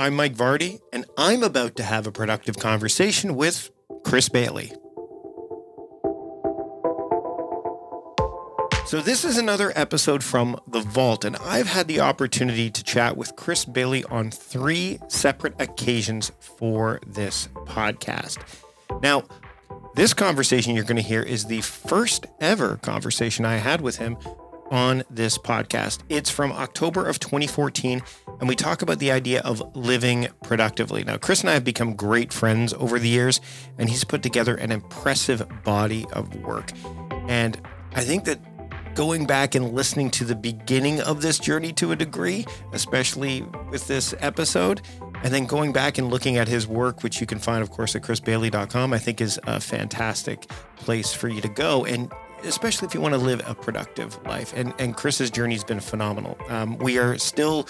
I'm Mike Vardy, and I'm about to have a productive conversation with Chris Bailey. So, this is another episode from The Vault, and I've had the opportunity to chat with Chris Bailey on three separate occasions for this podcast. Now, this conversation you're going to hear is the first ever conversation I had with him on this podcast. It's from October of 2014, and we talk about the idea of living productively. Now, Chris and I have become great friends over the years, and he's put together an impressive body of work. And I think that going back and listening to the beginning of this journey to a degree, especially with this episode, and then going back and looking at his work, which you can find, of course, at chrisbailey.com, I think is a fantastic place for you to go. And especially if you want to live a productive life. And, and Chris's journey has been phenomenal. Um, we are still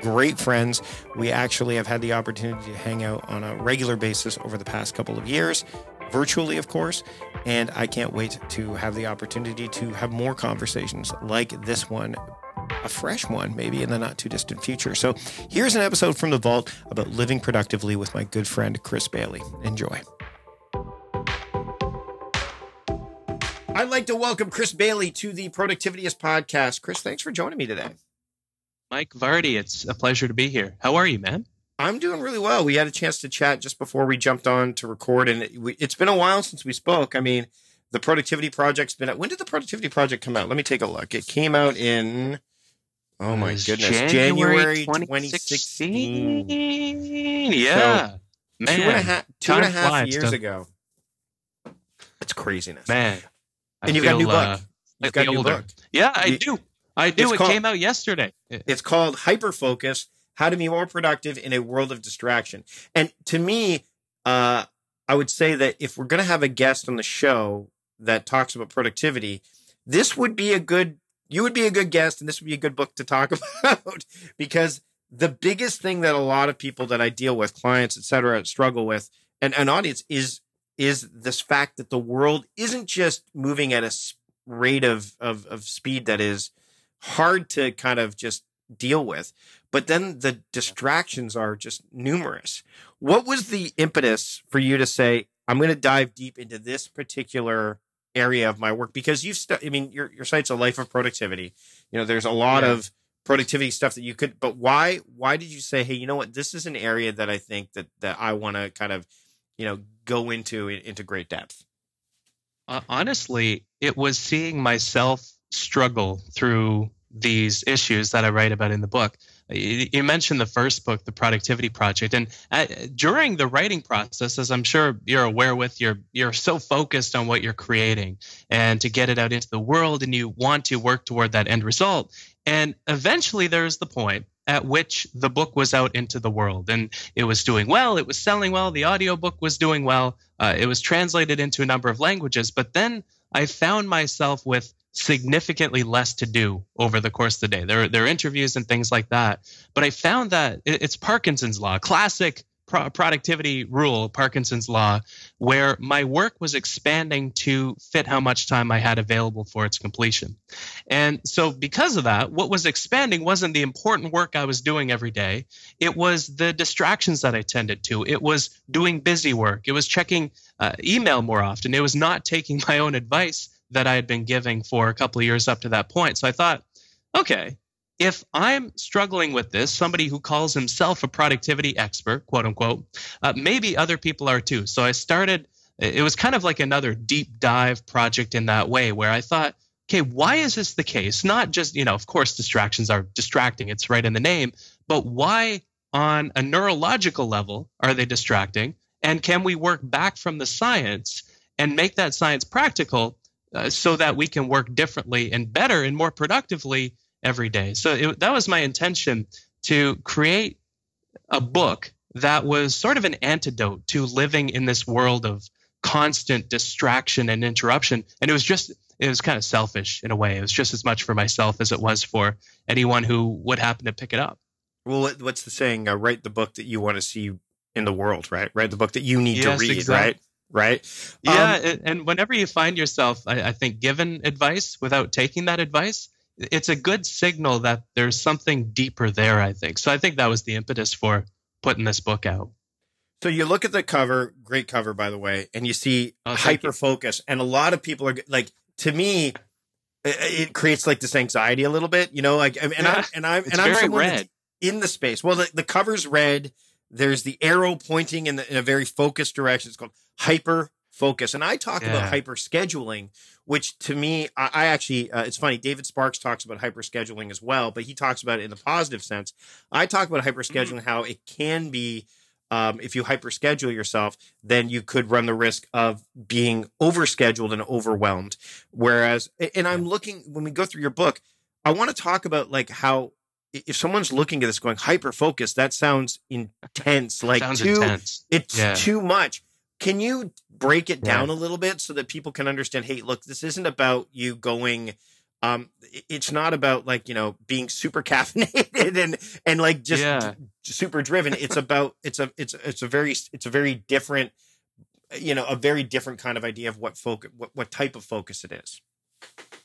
great friends. We actually have had the opportunity to hang out on a regular basis over the past couple of years, virtually, of course. And I can't wait to have the opportunity to have more conversations like this one a fresh one, maybe in the not too distant future. So, here's an episode from the vault about living productively with my good friend Chris Bailey. Enjoy. I'd like to welcome Chris Bailey to the Productivityist podcast. Chris, thanks for joining me today. Mike Vardy, it's a pleasure to be here. How are you, man? I'm doing really well. We had a chance to chat just before we jumped on to record, and it, has been a while since we spoke. I mean, the Productivity Project's been out. When did the Productivity Project come out? Let me take a look. It came out in, oh my goodness, January, January 2016. 2016. Yeah. So, man, two and a half, two and a half years ago. It's craziness. Man. I and you've got a new book. Uh, you've got a new older. book. Yeah, I do. I do. It called, came out yesterday. It's called Hyperfocus: How to Be More Productive in a World of Distraction. And to me, uh, I would say that if we're going to have a guest on the show that talks about productivity, this would be a good. You would be a good guest, and this would be a good book to talk about because the biggest thing that a lot of people that I deal with, clients, et cetera, struggle with, and an audience is is this fact that the world isn't just moving at a rate of, of, of speed that is hard to kind of just deal with, but then the distractions are just numerous. What was the impetus for you to say, I'm going to dive deep into this particular area of my work? Because you've, st- I mean, your, your site's a life of productivity. You know, there's a lot yeah. of productivity stuff that you could, but why, why did you say, Hey, you know what? This is an area that I think that, that I want to kind of, you know, go into into great depth? Uh, honestly, it was seeing myself struggle through these issues that I write about in the book. You, mentioned the first book, The Productivity Project, and uh, during the writing process, as I'm sure you're aware with, you're you're so focused on what you're creating and to get it out into the world, and you want to work toward that end result. And eventually, there's the point at which the book was out into the world and it was doing well it was selling well the audiobook was doing well uh, it was translated into a number of languages but then i found myself with significantly less to do over the course of the day. There, there are interviews and things like that. But i found that it's parkinson's law classic pro- productivity rule, Parkinson's law, where my work was expanding to fit how much time I had available for its completion. And so, because of that, what was expanding wasn't the important work I was doing every day, it was the distractions that I tended to. It was doing busy work, it was checking uh, email more often, it was not taking my own advice that I had been giving for a couple of years up to that point. So I thought, okay, if I'm struggling with this, somebody who calls himself a productivity expert, quote unquote, uh, maybe other people are too. So I started, it was kind of like another deep dive project in that way where I thought, okay, why is this the case? Not just, you know, of course, distractions are distracting, it's right in the name, but why on a neurological level are they distracting? And can we work back from the science and make that science practical uh, so that we can work differently and better and more productively every day. So it, that was my intention to create a book that was sort of an antidote to living in this world of constant distraction and interruption. And it was just, it was kind of selfish in a way. It was just as much for myself as it was for anyone who would happen to pick it up. Well, what's the saying? Uh, write the book that you want to see in the world, right? Write the book that you need yes, to read, exactly. right? Right. Yeah. Um, and whenever you find yourself, I, I think, given advice without taking that advice, it's a good signal that there's something deeper there i think so i think that was the impetus for putting this book out. So you look at the cover, great cover by the way, and you see Oh, hyper you. focus, and a lot of people are like, to me, it, it creates like this anxiety a little bit, you know, like, and I'm and I'm It's and I'm very someone red. in the space. Well, the, the cover's red. There's the arrow pointing in, the, in a very focused direction. It's called hyper focus, and I talk Yeah. about hyper scheduling, which to me, I, I actually, uh, it's funny. David Sparks talks about hyper scheduling as well, but he talks about it in the positive sense. I talk about hyper scheduling, how it can be. Um, if you hyper schedule yourself, then you could run the risk of being overscheduled and overwhelmed. Whereas, and I'm looking when we go through your book, I want to talk about like how if someone's looking at this going hyper focused, that sounds intense, like Sounds too, intense. it's Yeah. too much. Can you break it down a little bit so that people can understand? Hey, look, this isn't about you going. Um, it's not about like you know being super caffeinated and and like just Yeah. super driven. It's about it's a it's it's a very it's a very different you know a very different kind of idea of what focus what, what type of focus it is.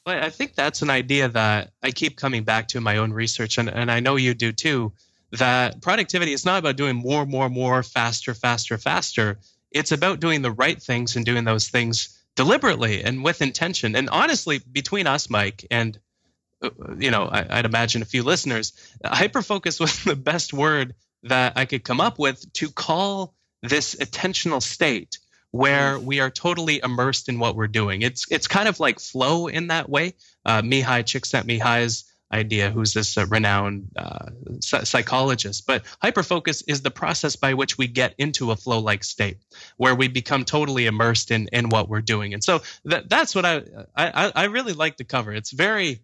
But I think that's an idea that I keep coming back to in my own research, and, and I know you do too. That productivity is not about doing more, more, more, faster, faster, faster. It's about doing the right things and doing those things deliberately and with intention. And honestly, between us, Mike, and uh, you know, I, I'd imagine a few listeners, hyperfocus was the best word that I could come up with to call this attentional state where we are totally immersed in what we're doing. It's it's kind of like flow in that way. Uh, Mihai Csikszentmihalyi's idea, who's this uh, renowned uh, psychologist, but hyperfocus is the process by which we get into a flow-like state where we become totally immersed in in what we're doing. And so that that's what I I, I really like to cover. It's very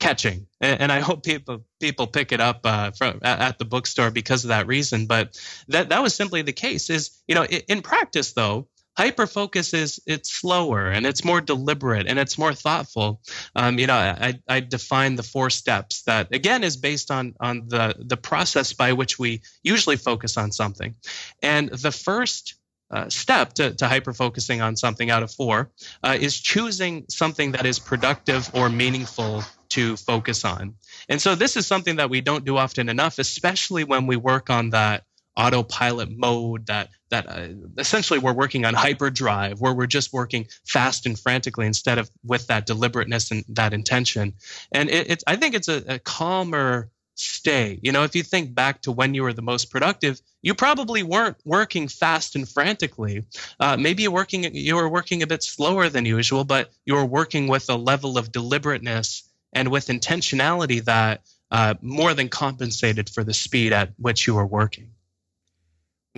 catching and, and i hope people people pick it up uh, from at, the bookstore because of that reason but that that was simply the case is you know in practice though hyper focus is it's slower and it's more deliberate and it's more thoughtful um, you know I, I define the four steps that again is based on on the the process by which we usually focus on something and the first uh, step to, to hyper focusing on something out of four uh, is choosing something that is productive or meaningful to focus on. And so this is something that we don't do often enough, especially when we work on that autopilot mode that that uh, essentially we're working on hyperdrive where we're just working fast and frantically instead of with that deliberateness and that intention. And it, it's i think it's a, a calmer stay. You know if you think back to when you were the most productive you probably weren't working fast and frantically. Uh, maybe you're working you were working a bit slower than usual but you were working with a level of deliberateness and with intentionality that uh, more than compensated for the speed at which you were working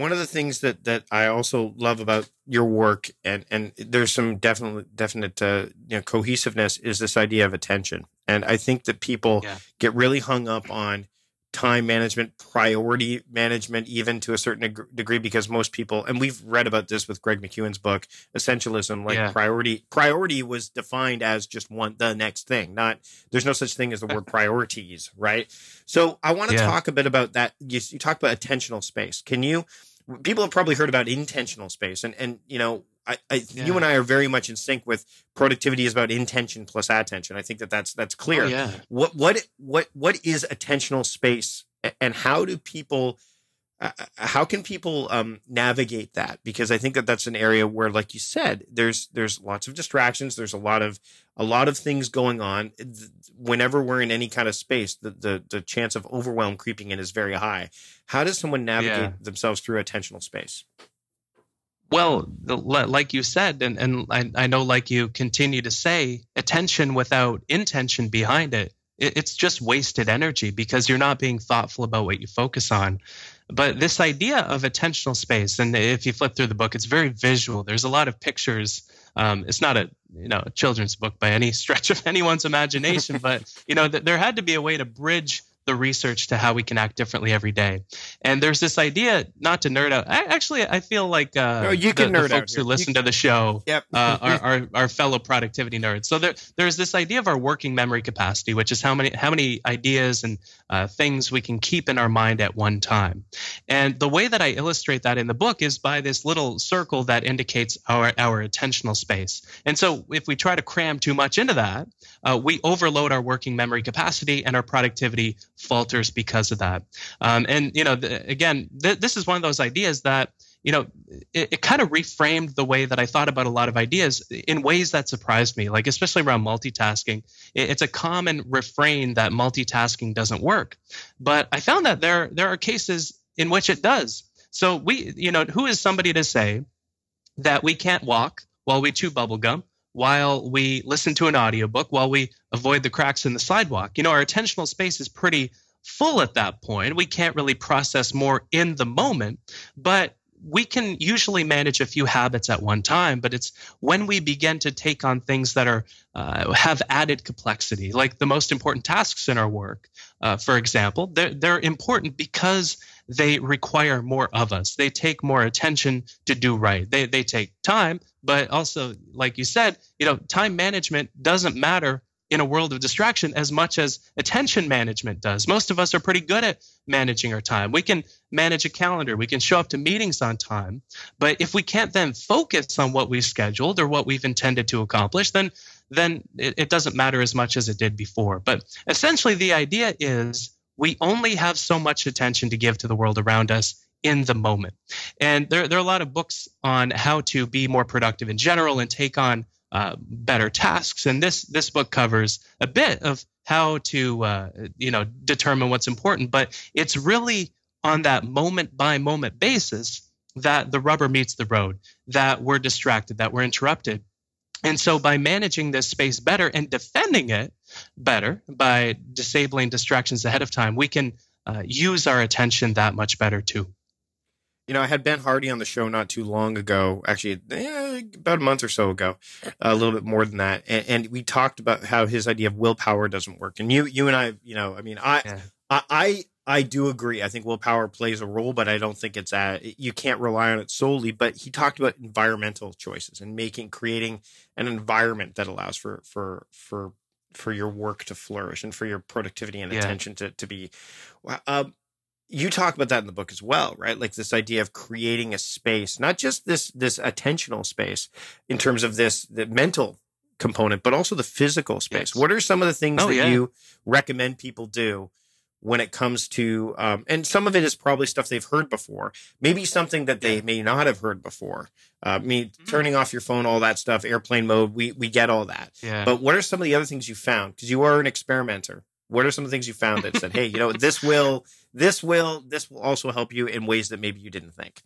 one of the things that that I also love about your work and and there's some definite definite uh, you know cohesiveness is this idea of attention and I think that people Yeah. get really hung up on time management priority management even to a certain deg- degree because most people and we've read about this with Greg McKeown's book essentialism like Yeah. priority priority was defined as just one the next thing not there's no such thing as the word priorities right so I want to Yeah. talk a bit about that you, you talk about attentional space can you people have probably heard about intentional space and and you know I, I you and I are very much in sync with productivity is about intention plus attention. I think that that's that's oh, clear. Oh, yeah What what what what is attentional space and how do people uh, how can people um, navigate that? Because I think that that's an area where, like you said, there's there's lots of distractions. There's a lot of a lot of things going on. Whenever we're in any kind of space, the the, the chance of overwhelm creeping in is very high. How does someone navigate Yeah. themselves through attentional space? Well, like you said, and, and I, I know, like you continue to say, attention without intention behind it, it, it's just wasted energy because you're not being thoughtful about what you focus on. But this idea of attentional space, and if you flip through the book, it's very visual. There's a lot of pictures. Um, it's not a you know a children's book by any stretch of anyone's imagination, but you know th- there had to be a way to bridge the research to how we can act differently every day. And there's this idea, not to nerd out. I, actually, I feel like uh, No, you can the nerd out folks here. who listen to the show Yep. uh, are, are, are fellow productivity nerds. So there, there's this idea of our working memory capacity, which is how many how many ideas and uh, things we can keep in our mind at one time. And the way that I illustrate that in the book is by this little circle that indicates our our attentional space. And so if we try to cram too much into that, uh, we overload our working memory capacity and our productivity falters because of that. Um, and you know, again, th- this is one of those ideas that you know, it, it, kind of reframed the way that I thought about a lot of ideas in ways that surprised me, like especially around multitasking. It, it's a common refrain that multitasking doesn't work, but I found that there there are cases in which it does. So we, you know, who is somebody to say that we can't walk while we chew bubblegum, while we listen to an audiobook, while we avoid the cracks in the sidewalk? You know, our attentional space is pretty full at that point. We can't really process more in the moment, but we can usually manage a few habits at one time, but it's when we begin to take on things that are uh, have added complexity, like the most important tasks in our work, uh, for example, they're, they're important because they require more of us. They take more attention to do right. They they take time, but also, like you said, you know, time management doesn't matter in a world of distraction as much as attention management does. Most of us are pretty good at managing our time. We can manage a calendar, we can show up to meetings on time. But if we can't then focus on what we've scheduled or what we've intended to accomplish, then then it, it doesn't matter as much as it did before. But essentially the idea is we only have so much attention to give to the world around us in the moment. And there, there are a lot of books on how to be more productive in general and take on uh, better tasks. And this this book covers a bit of how to uh, you know determine what's important, but it's really on that moment by moment basis that the rubber meets the road, that we're distracted, that we're interrupted. And so, by managing this space better and defending it better, by disabling distractions ahead of time, we can uh, use our attention that much better too. You know, I had Ben Hardy on the show not too long ago, actually, eh, about a month or so ago, a little bit more than that, and, and, we talked about how his idea of willpower doesn't work. And you, you and I, you know, I mean, I, yeah. I, I, I do agree. I think willpower plays a role, but I don't think it's at. You can't rely on it solely. But he talked about environmental choices and making, creating an environment that allows for for for for your work to flourish and for your productivity and yeah. attention to to be. Um, you talk about that in the book as well, right? Like this idea of creating a space, not just this this attentional space in terms of this the mental component, but also the physical space. Yes. What are some of the things oh, that yeah. you recommend people do when it comes to um, and some of it is probably stuff they've heard before maybe something that they may not have heard before uh, me mm-hmm. turning off your phone all that stuff airplane mode we we get all that yeah. but what are some of the other things you found because you are an experimenter what are some of the things you found that said hey you know this will this will this will also help you in ways that maybe you didn't think.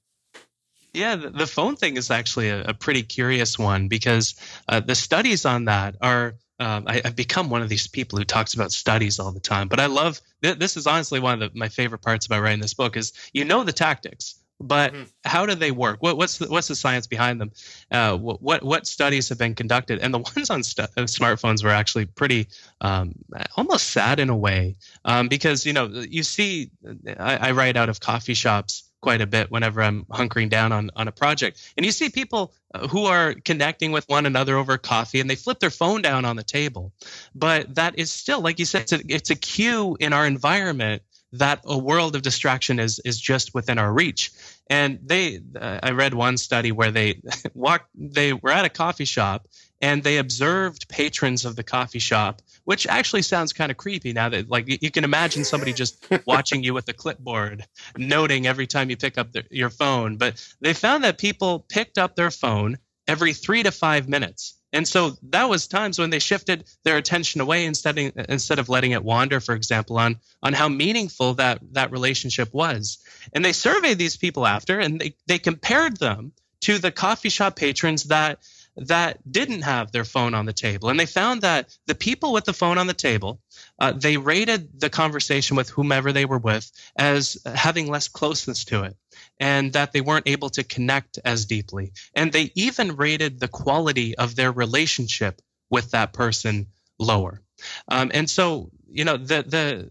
Yeah, the phone thing is actually a, a pretty curious one because uh, the studies on that are. Um, I, have become one of these people who talks about studies all the time, but I love th- this. Is honestly one of the, my favorite parts about writing this book is you know the tactics, but mm-hmm. how do they work? What, what's the, what's the science behind them? Uh, what what studies have been conducted? And the ones on st- uh, smartphones were actually pretty um, almost sad in a way um, because you know you see I, I, write out of coffee shops quite a bit whenever I'm hunkering down on on a project, and you see people uh, who are connecting with one another over coffee and they flip their phone down on the table, but that is still like you said it's a, it's a cue in our environment that a world of distraction is is just within our reach. And they, uh, I read one study where they walked, they were at a coffee shop and they observed patrons of the coffee shop, which actually sounds kind of creepy now that like you can imagine somebody just watching you with a clipboard, noting every time you pick up your phone. But they found that people picked up their phone every three to five minutes and so that was times when they shifted their attention away instead of, instead of letting it wander, for example, on on how meaningful that that relationship was. And they surveyed these people after, and they, they compared them to the coffee shop patrons that that didn't have their phone on the table, and they found that the people with the phone on the table, uh, they rated the conversation with whomever they were with as having less closeness to it and that they weren't able to connect as deeply. And they even rated the quality of their relationship with that person lower. Um, and so, you know, the the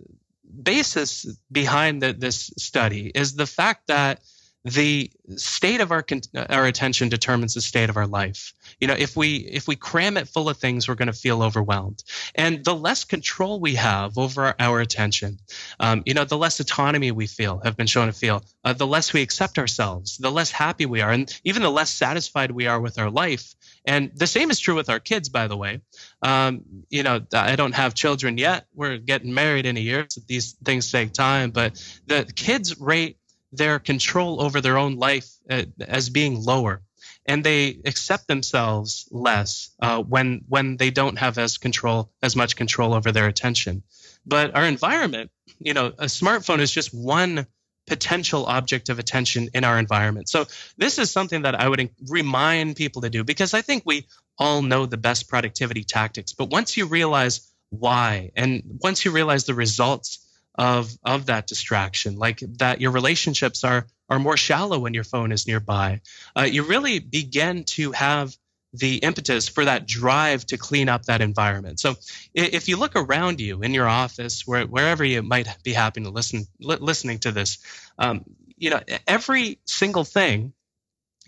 basis behind the, this study is the fact that the state of our our attention determines the state of our life. You know if we if we cram it full of things we're going to feel overwhelmed. And the less control we have over our, our attention um, you know the less autonomy we feel have been shown to feel uh, the less we accept ourselves the less happy we are and even the less satisfied we are with our life. And the same is true with our kids by the way. Um, you know i don't have children yet. We're getting married in a year so these things take time but the kids rate their control over their own life uh, as being lower. And they accept themselves less uh, when when they don't have as control as much control over their attention. But our environment you know a smartphone is just one potential object of attention in our environment. So this is something that i would remind people to do because i think we all know the best productivity tactics. But once you realize why and once you realize the results of of that distraction like that your relationships are are more shallow when your phone is nearby. Uh, you really begin to have the impetus for that drive to clean up that environment. So if you look around you in your office where, wherever you might be happening to listen li- listening to this um, you know every single thing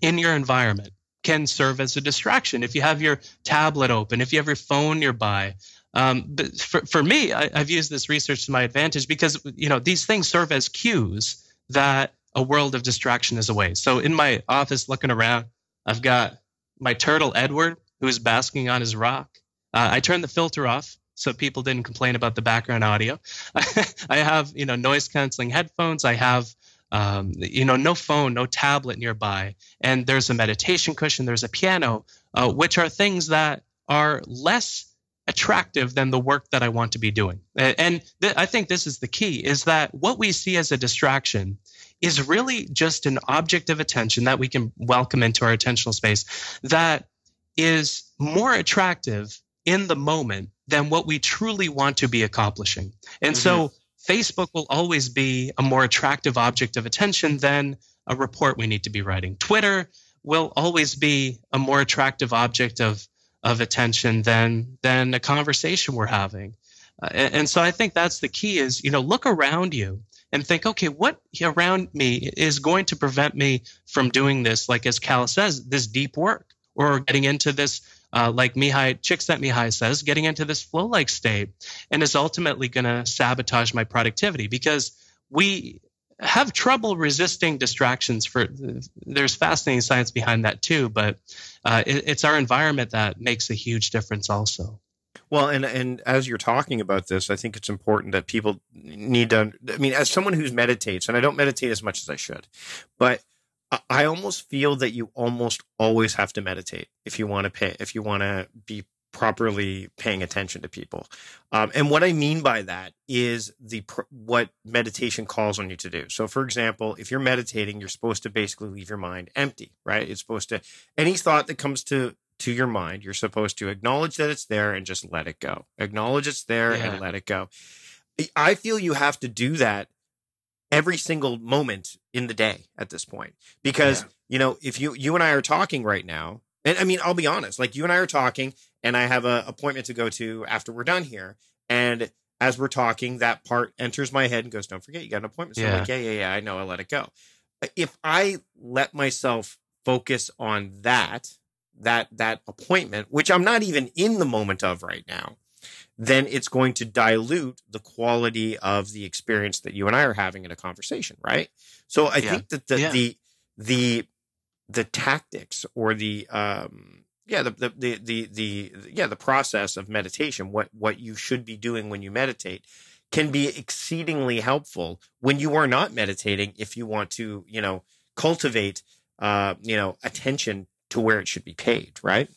in your environment can serve as a distraction. If you have your tablet open if you have your phone nearby um, but for, for me, I, I've used this research to my advantage because you know these things serve as cues that a world of distraction is away. So in my office, looking around, I've got my turtle Edward, who is basking on his rock. Uh, I turned the filter off so people didn't complain about the background audio. I have you know noise canceling headphones. I have um, you know no phone, no tablet nearby, and there's a meditation cushion. There's a piano, uh, which are things that are less attractive than the work that I want to be doing. And th- I think this is the key is that what we see as a distraction is really just an object of attention that we can welcome into our attentional space that is more attractive in the moment than what we truly want to be accomplishing. And mm-hmm. so Facebook will always be a more attractive object of attention than a report we need to be writing. Twitter will always be a more attractive object of of attention than than a conversation we're having. Uh, and, and, so I think that's the key is, you know, look around you and think, okay, what around me is going to prevent me from doing this, like as Cal says, this deep work or getting into this, uh, like Mihai, Csikszentmihalyi says, getting into this flow-like state and is ultimately going to sabotage my productivity because we have trouble resisting distractions for there's fascinating science behind that too but uh, it, it's our environment that makes a huge difference also. Well and and as you're talking about this i think it's important that people need to i mean as someone who's meditates and i don't meditate as much as i should but I almost feel that you almost always have to meditate if you want to pay, if you want to be properly paying attention to people. Um, and what I mean by that is the what meditation calls on you to do. So, for example, if you're meditating, you're supposed to basically leave your mind empty, right? It's supposed to any thought that comes to to your mind, you're supposed to acknowledge that it's there and just let it go. Acknowledge it's there yeah. and let it go. I feel you have to do that every single moment in the day at this point because yeah. you know if you you and I are talking right now and I mean, I'll be honest, like you and I are talking, and I have an appointment to go to after we're done here. And as we're talking, that part enters my head and goes, Don't forget, you got an appointment. So yeah. I'm like, Yeah, yeah, yeah, I know, I let it go. Uh, if I let myself focus on that, that that appointment, which I'm not even in the moment of right now, then it's going to dilute the quality of the experience that you and I are having in a conversation, right? So I yeah. think that the, yeah. the the the tactics or the um yeah the, the the the the yeah the process of meditation what what you should be doing when you meditate can be exceedingly helpful when you are not meditating if you want to you know cultivate uh you know attention to where it should be paid right?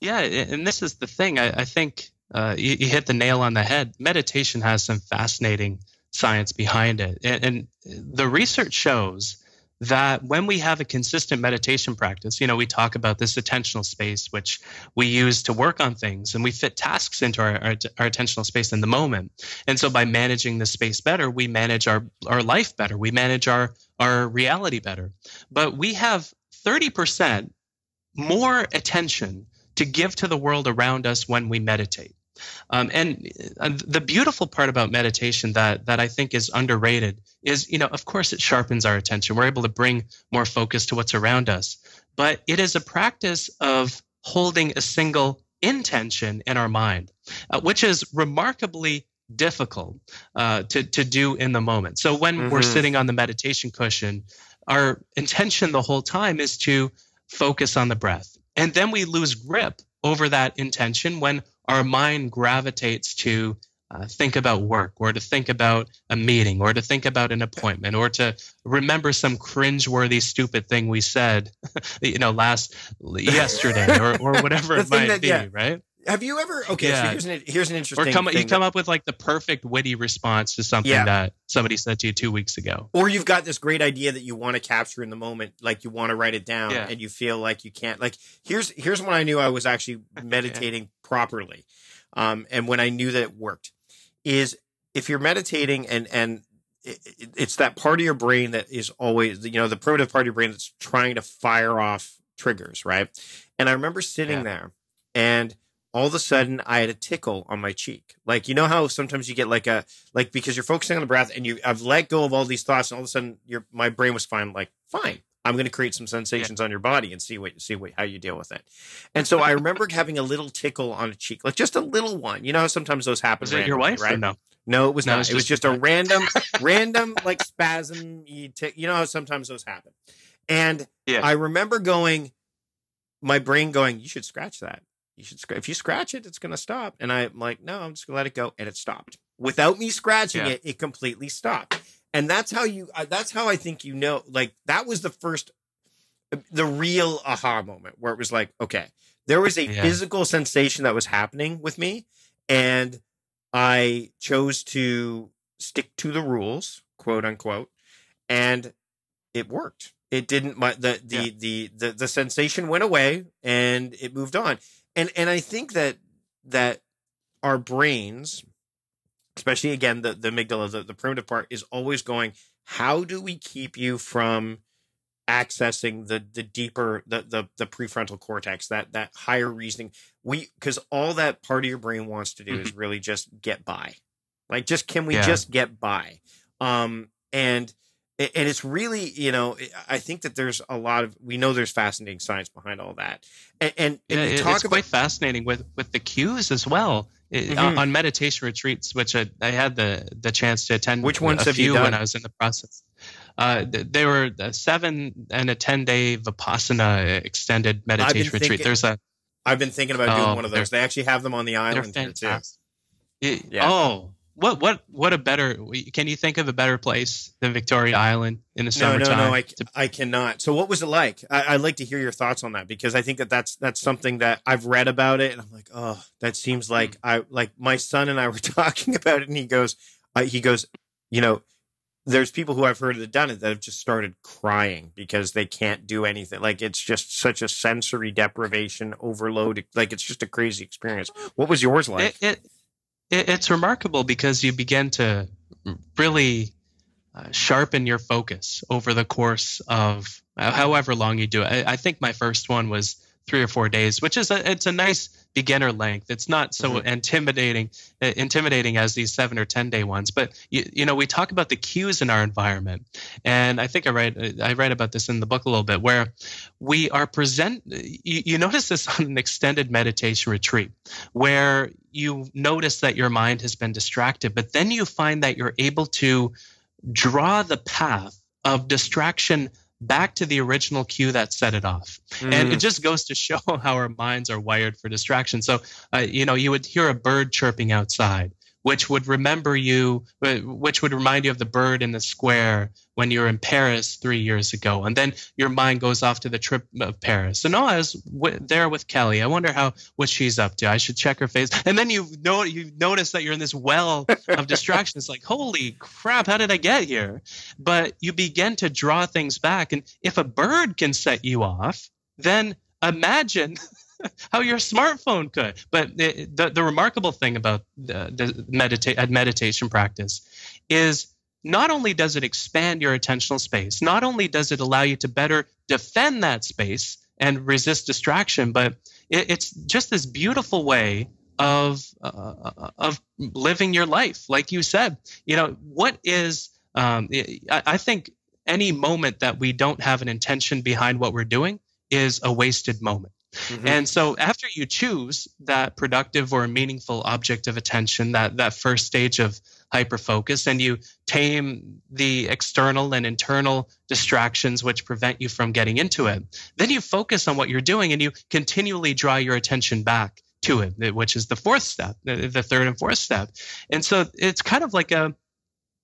Yeah and this is the thing i, I think uh, you, you, hit the nail on the head. Meditation has some fascinating science behind it and, and the research shows that when we have a consistent meditation practice, you know, we talk about this attentional space, which we use to work on things and we fit tasks into our, our, our, attentional space in the moment. And so by managing the space better, we manage our, our life better, we manage our, our reality better. But we have 30% more attention to give to the world around us when we meditate. Um, and uh, the beautiful part about meditation that that I think is underrated is, you know, of course, it sharpens our attention. We're able to bring more focus to what's around us, but it is a practice of holding a single intention in our mind, uh, which is remarkably difficult uh, to to do in the moment. So when mm-hmm. we're sitting on the meditation cushion, our intention the whole time is to focus on the breath, and then we lose grip over that intention when our mind gravitates to uh, think about work or to think about a meeting or to think about an appointment or to remember some cringeworthy stupid thing we said you know last yesterday or, or whatever it might that, be yeah. right have you ever? Okay, yeah. so here's an here's an interesting. Or come you come that, up with like the perfect witty response to something yeah. that somebody said to you two weeks ago. Or you've got this great idea that you want to capture in the moment, like you want to write it down, yeah. and you feel like you can't. Like here's here's when I knew I was actually meditating properly, um, and when I knew that it worked, is if you're meditating and and it's that part of your brain that is always you know the primitive part of your brain that's trying to fire off triggers, right? And I remember sitting there and all of a sudden I had a tickle on my cheek. Like you know how sometimes you get like a like because you're focusing on the breath and you I've let go of all these thoughts and all of a sudden your my brain was fine like fine. I'm going to create some sensations yeah. on your body and see what see what how you deal with it. And so I remember having a little tickle on a cheek, like just a little one. You know, how sometimes those happen. Was it your wife? Right? no, no, it was no, not. It was, just, it was just a random, random like spasm. You take, you know how sometimes those happen. And yeah. I remember going, my brain going, you should scratch that you should scratch. if you scratch it, it's going to stop. And I'm like, no, I'm just going to let it go, and it stopped without me scratching yeah. it. It completely stopped, and that's how you. Uh, that's how I think you know. Like that was the first, uh, the real aha moment where it was like, okay, there was a yeah. physical sensation that was happening with me, and I chose to stick to the rules, quote unquote, and it worked. It didn't. My the the, yeah. the the the sensation went away, and it moved on and and I think that that our brains, especially again the the amygdala, the, the primitive part, is always going. How do we keep you from accessing the the deeper the the, the prefrontal cortex that that higher reasoning we because all that part of your brain wants to do mm-hmm. is really just get by like just can we yeah. just get by um and and it's really you know i think that there's a lot of we know there's fascinating science behind all that and, and, and yeah, it's about, quite fascinating with with the cues as well mm-hmm. on meditation retreats which I, I, had the the chance to attend which ones have you done? when i was in the process uh, they were a seven and a 10 day vipassana extended meditation retreat thinking, there's a i've been thinking about doing oh, one of those they actually have them on the island here too yeah. oh what what what a better can you think of a better place than Victoria Island in the summertime? No, no, no, I, I cannot. So what was it like? I, would like to hear your thoughts on that because I think that that's that's something that I've read about it and I'm like, oh, that seems hmm. like I like my son and I were talking about it and he goes, uh, he goes, you know, there's people who I've heard that done it that have just started crying because they can't do anything. Like it's just such a sensory deprivation overload. Like it's just a crazy experience. What was yours like? It, it, it, it's remarkable because you begin to really uh, sharpen your focus over the course of uh, however long you do it. I, I, think my first one was three or four days, which is a, it's a nice beginner length. It's not so mm-hmm. intimidating uh, intimidating as these seven or ten day ones. But you, you know, we talk about the cues in our environment, and I think I write uh, I write about this in the book a little bit, where we are present. You, you notice this on an extended meditation retreat, where you notice that your mind has been distracted, but then you find that you're able to draw the path of distraction back to the original cue that set it off. Mm. And it mm. just goes to show how our minds are wired for distraction. So, uh, you know, you would hear a bird chirping outside which would remember you, which would remind you of the bird in the square when you were in Paris three years ago. And then your mind goes off to the trip of Paris. And oh, I was w- there with Kelly. I wonder how what she's up to. I should check her face. And then you know you notice that you're in this well of distraction. It's like, holy crap, how did I get here? But you begin to draw things back. And if a bird can set you off, then imagine how your smartphone could. But the, the, the remarkable thing about the, the medita- meditation practice is not only does it expand your attentional space, not only does it allow you to better defend that space and resist distraction, but it, it's just this beautiful way of uh, of living your life, like you said. You know, what is um, I, I think any moment that we don't have an intention behind what we're doing is a wasted moment. Mm-hmm. And so after you choose that productive or meaningful object of attention, that that first stage of hyperfocus, and you tame the external and internal distractions which prevent you from getting into it, then you focus on what you're doing and you continually draw your attention back to it, which is the fourth step, the third and fourth step. And so it's kind of like a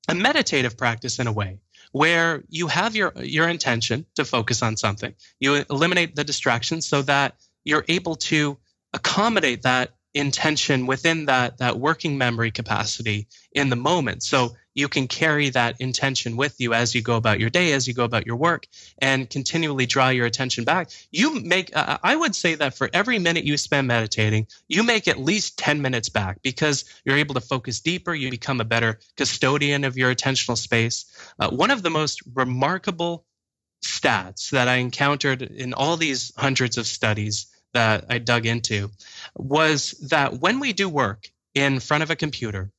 a meditative practice in a way where you have your your intention to focus on something. You eliminate the distractions so that you're able to accommodate that intention within that that working memory capacity in the moment. So you can carry that intention with you as you go about your day as you go about your work and continually draw your attention back. You make uh, i would say that for every minute you spend meditating you make at least 10 minutes back because you're able to focus deeper you become a better custodian of your attentional space. Uh, one of the most remarkable stats that i encountered in all these hundreds of studies that I dug into was that when we do work in front of a computer,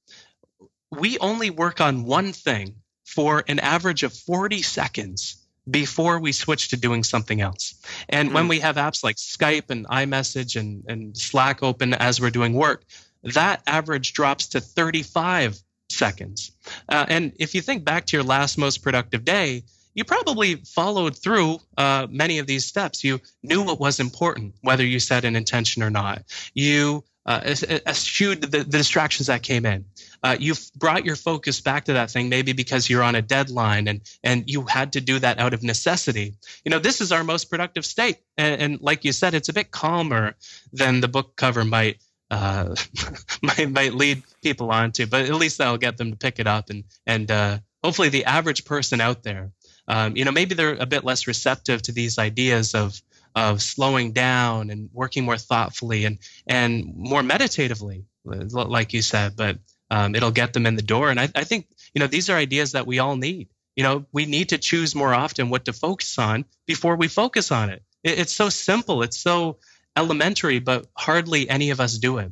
we only work on one thing for an average of 40 seconds before we switch to doing something else. And mm. when hmm. we have apps like Skype and iMessage and, and Slack open as we're doing work, that average drops to 35 seconds. Uh, and if you think back to your last most productive day, you probably followed through uh, many of these steps. You knew what was important, whether you set an intention or not. You uh, eschewed the, the, distractions that came in. Uh, you've brought your focus back to that thing, maybe because you're on a deadline and and you had to do that out of necessity. You know, this is our most productive state, and, and like you said, it's a bit calmer than the book cover might uh, might might lead people on to, but at least that'll get them to pick it up and and uh, hopefully the average person out there um, you know, maybe they're a bit less receptive to these ideas of of slowing down and working more thoughtfully and and more meditatively, like you said. But um, it'll get them in the door. And I, I think you know these are ideas that we all need. You know, we need to choose more often what to focus on before we focus on it. it it's so simple. It's so elementary, but hardly any of us do it.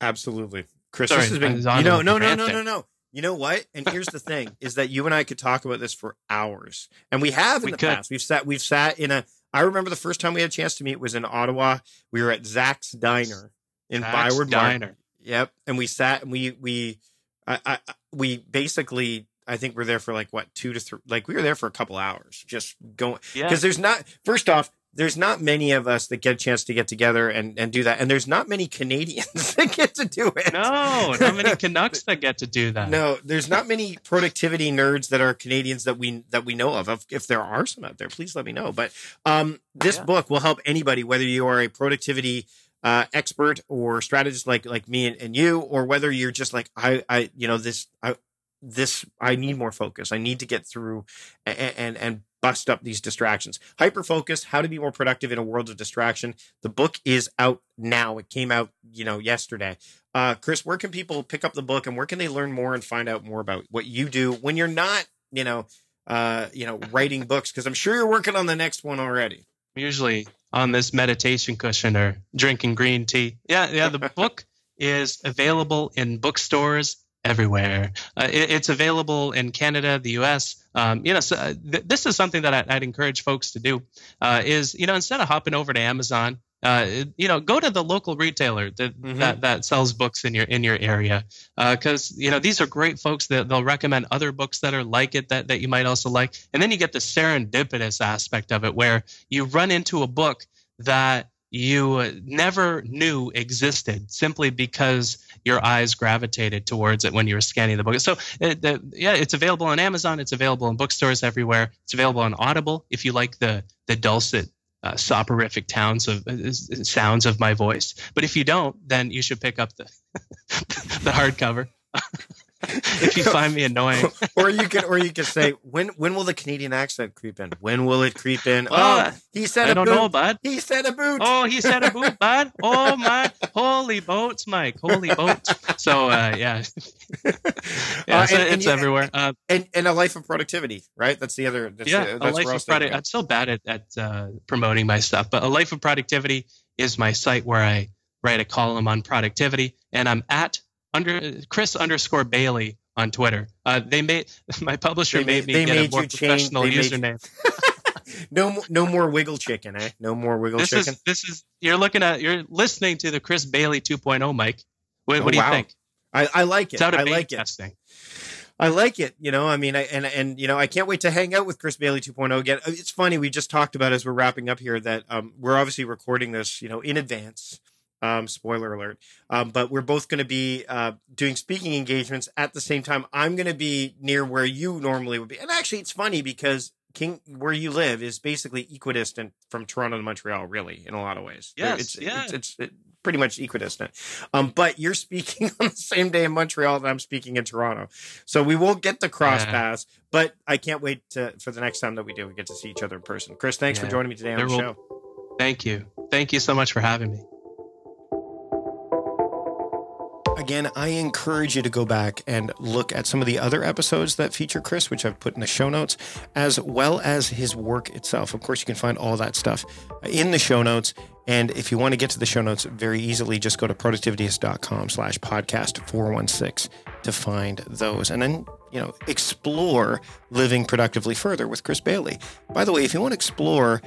Absolutely, Chris. Sorry, this has been you know no no no no no you know what? And here's the thing: is that you and I could talk about this for hours, and we have in we the could. past. We've sat. We've sat in a. I remember the first time we had a chance to meet was in Ottawa. We were at Zak's Diner in Zak's Byward Diner. Yep, and we sat and we we, I, I we basically I think we're there for like what two to three. Like we were there for a couple hours, just going because yeah. there's not. First off, there's not many of us that get a chance to get together and, and do that. And there's not many Canadians that get to do it. No, not many Canucks that get to do that. No, there's not many productivity nerds that are Canadians that we that we know of. If there are some out there, please let me know. But um, this yeah. book will help anybody, whether you are a productivity uh, expert or strategist like like me and, and you, or whether you're just like I I you know this I this I need more focus. I need to get through and and, and bust up these distractions. Hyper focus, how to be more productive in a world of distraction. The book is out now. It came out, you know, yesterday. Uh, Chris, where can people pick up the book and where can they learn more and find out more about what you do when you're not, you know, uh, you know, writing books? Because I'm sure you're working on the next one already. Usually on this meditation cushion or drinking green tea. Yeah, yeah. The book is available in bookstores everywhere. Uh, it, it's available in Canada, the U.S. Um, you know, so, uh, th- this is something that I, would encourage folks to do. Uh, is you know, instead of hopping over to Amazon, uh, you know, go to the local retailer that mm-hmm. that, that sells books in your in your area, because uh, you know these are great folks that they'll recommend other books that are like it that that you might also like, and then you get the serendipitous aspect of it where you run into a book that you never knew existed simply because your eyes gravitated towards it when you were scanning the book. So, it, the, yeah, it's available on Amazon. It's available in bookstores everywhere. It's available on Audible if you like the the dulcet, uh, soporific tones of uh, sounds of my voice. But if you don't, then you should pick up the the hardcover. if you find me annoying. or you could, or you could say, when when will the Canadian accent creep in? When will it creep in? Well, oh, he said I a don't boot. know, bud. He said a boot. Oh, he said a boot, bud. Oh my, holy boats, Mike, holy boats. So uh, yeah, yeah, uh, so and, it's and everywhere. Uh, and and a life of productivity, right? That's the other. That's yeah, the, a life of productivity. I'm so bad at at uh, promoting my stuff, but a life of productivity is my site where I write a column on productivity, and I'm at under Chris underscore Bailey on Twitter. Uh, they made my publisher They made, made- me get a more you change- professional they username. no, no more wiggle chicken, eh? No more wiggle This chicken. is this is you're looking at you're listening to the Chris Bailey 2.0, Mike. What, Oh, what do you wow. think? I, I like it. It's out of I like it. I like it. You know, I mean, I, and and you know, I can't wait to hang out with Chris Bailey 2.0 again. Uh, It's funny. We just talked about as we're wrapping up here that um, we're obviously recording this, you know, in advance. Um, spoiler alert. Um, but we're both going to be uh, doing speaking engagements at the same time. I'm going to be near where you normally would be, and actually, it's funny because King, where you live, is basically equidistant from Toronto to Montreal, really, in a lot of ways. Yes, it's, yeah. it's, it's it, pretty much equidistant. Um, but you're speaking on the same day in Montreal that I'm speaking in Toronto. So we won't get the cross Yeah. paths, but I can't wait to, for the next time that we do, we get to see each other in person. Chris, thanks for joining me today on There the will- show. Thank you. Thank you so much for having me. Again, I encourage you to go back and look at some of the other episodes that feature Chris, which I've put in the show notes, as well as his work itself. Of course, you can find all that stuff in the show notes. And if you want to get to the show notes very easily, just go to productivityist.com slash podcast 416 to find those. And then, you know, explore living productively further with Chris Bailey. By the way, if you want to explore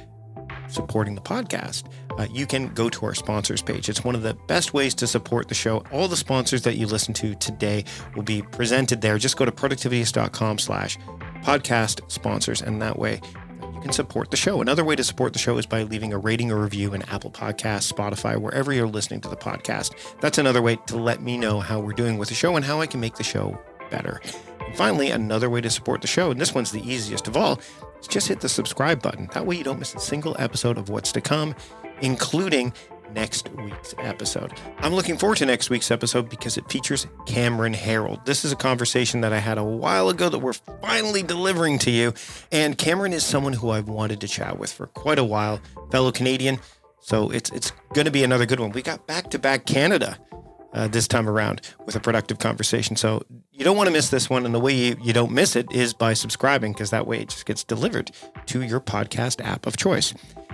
supporting the podcast, uh, you can go to our sponsors page. It's one of the best ways to support the show. All the sponsors that you listen to today will be presented there. Just go to productivityist.com slash podcast sponsors, and that way you can support the show. Another way to support the show is by leaving a rating or review in Apple Podcasts, Spotify, wherever you're listening to the podcast. That's another way to let me know how we're doing with the show and how I can make the show better. And finally, another way to support the show, and this one's the easiest of all, is just hit the subscribe button. That way you don't miss a single episode of what's to come, including next week's episode. I'm looking forward to next week's episode because it features Cameron Herold. This is a conversation that I had a while ago that we're finally delivering to you. And Cameron is someone who I've wanted to chat with for quite a while, fellow Canadian. So it's it's going to be another good one. We got back to back Canada uh, this time around with a productive conversation. So you don't want to miss this one. And the way you, you don't miss it is by subscribing, because that way it just gets delivered to your podcast app of choice.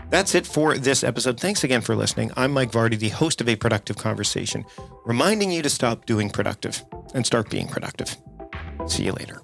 That's it for this episode. Thanks again for listening. I'm Mike Vardy, the host of A Productive Conversation, reminding you to stop doing productive and start being productive. See you later.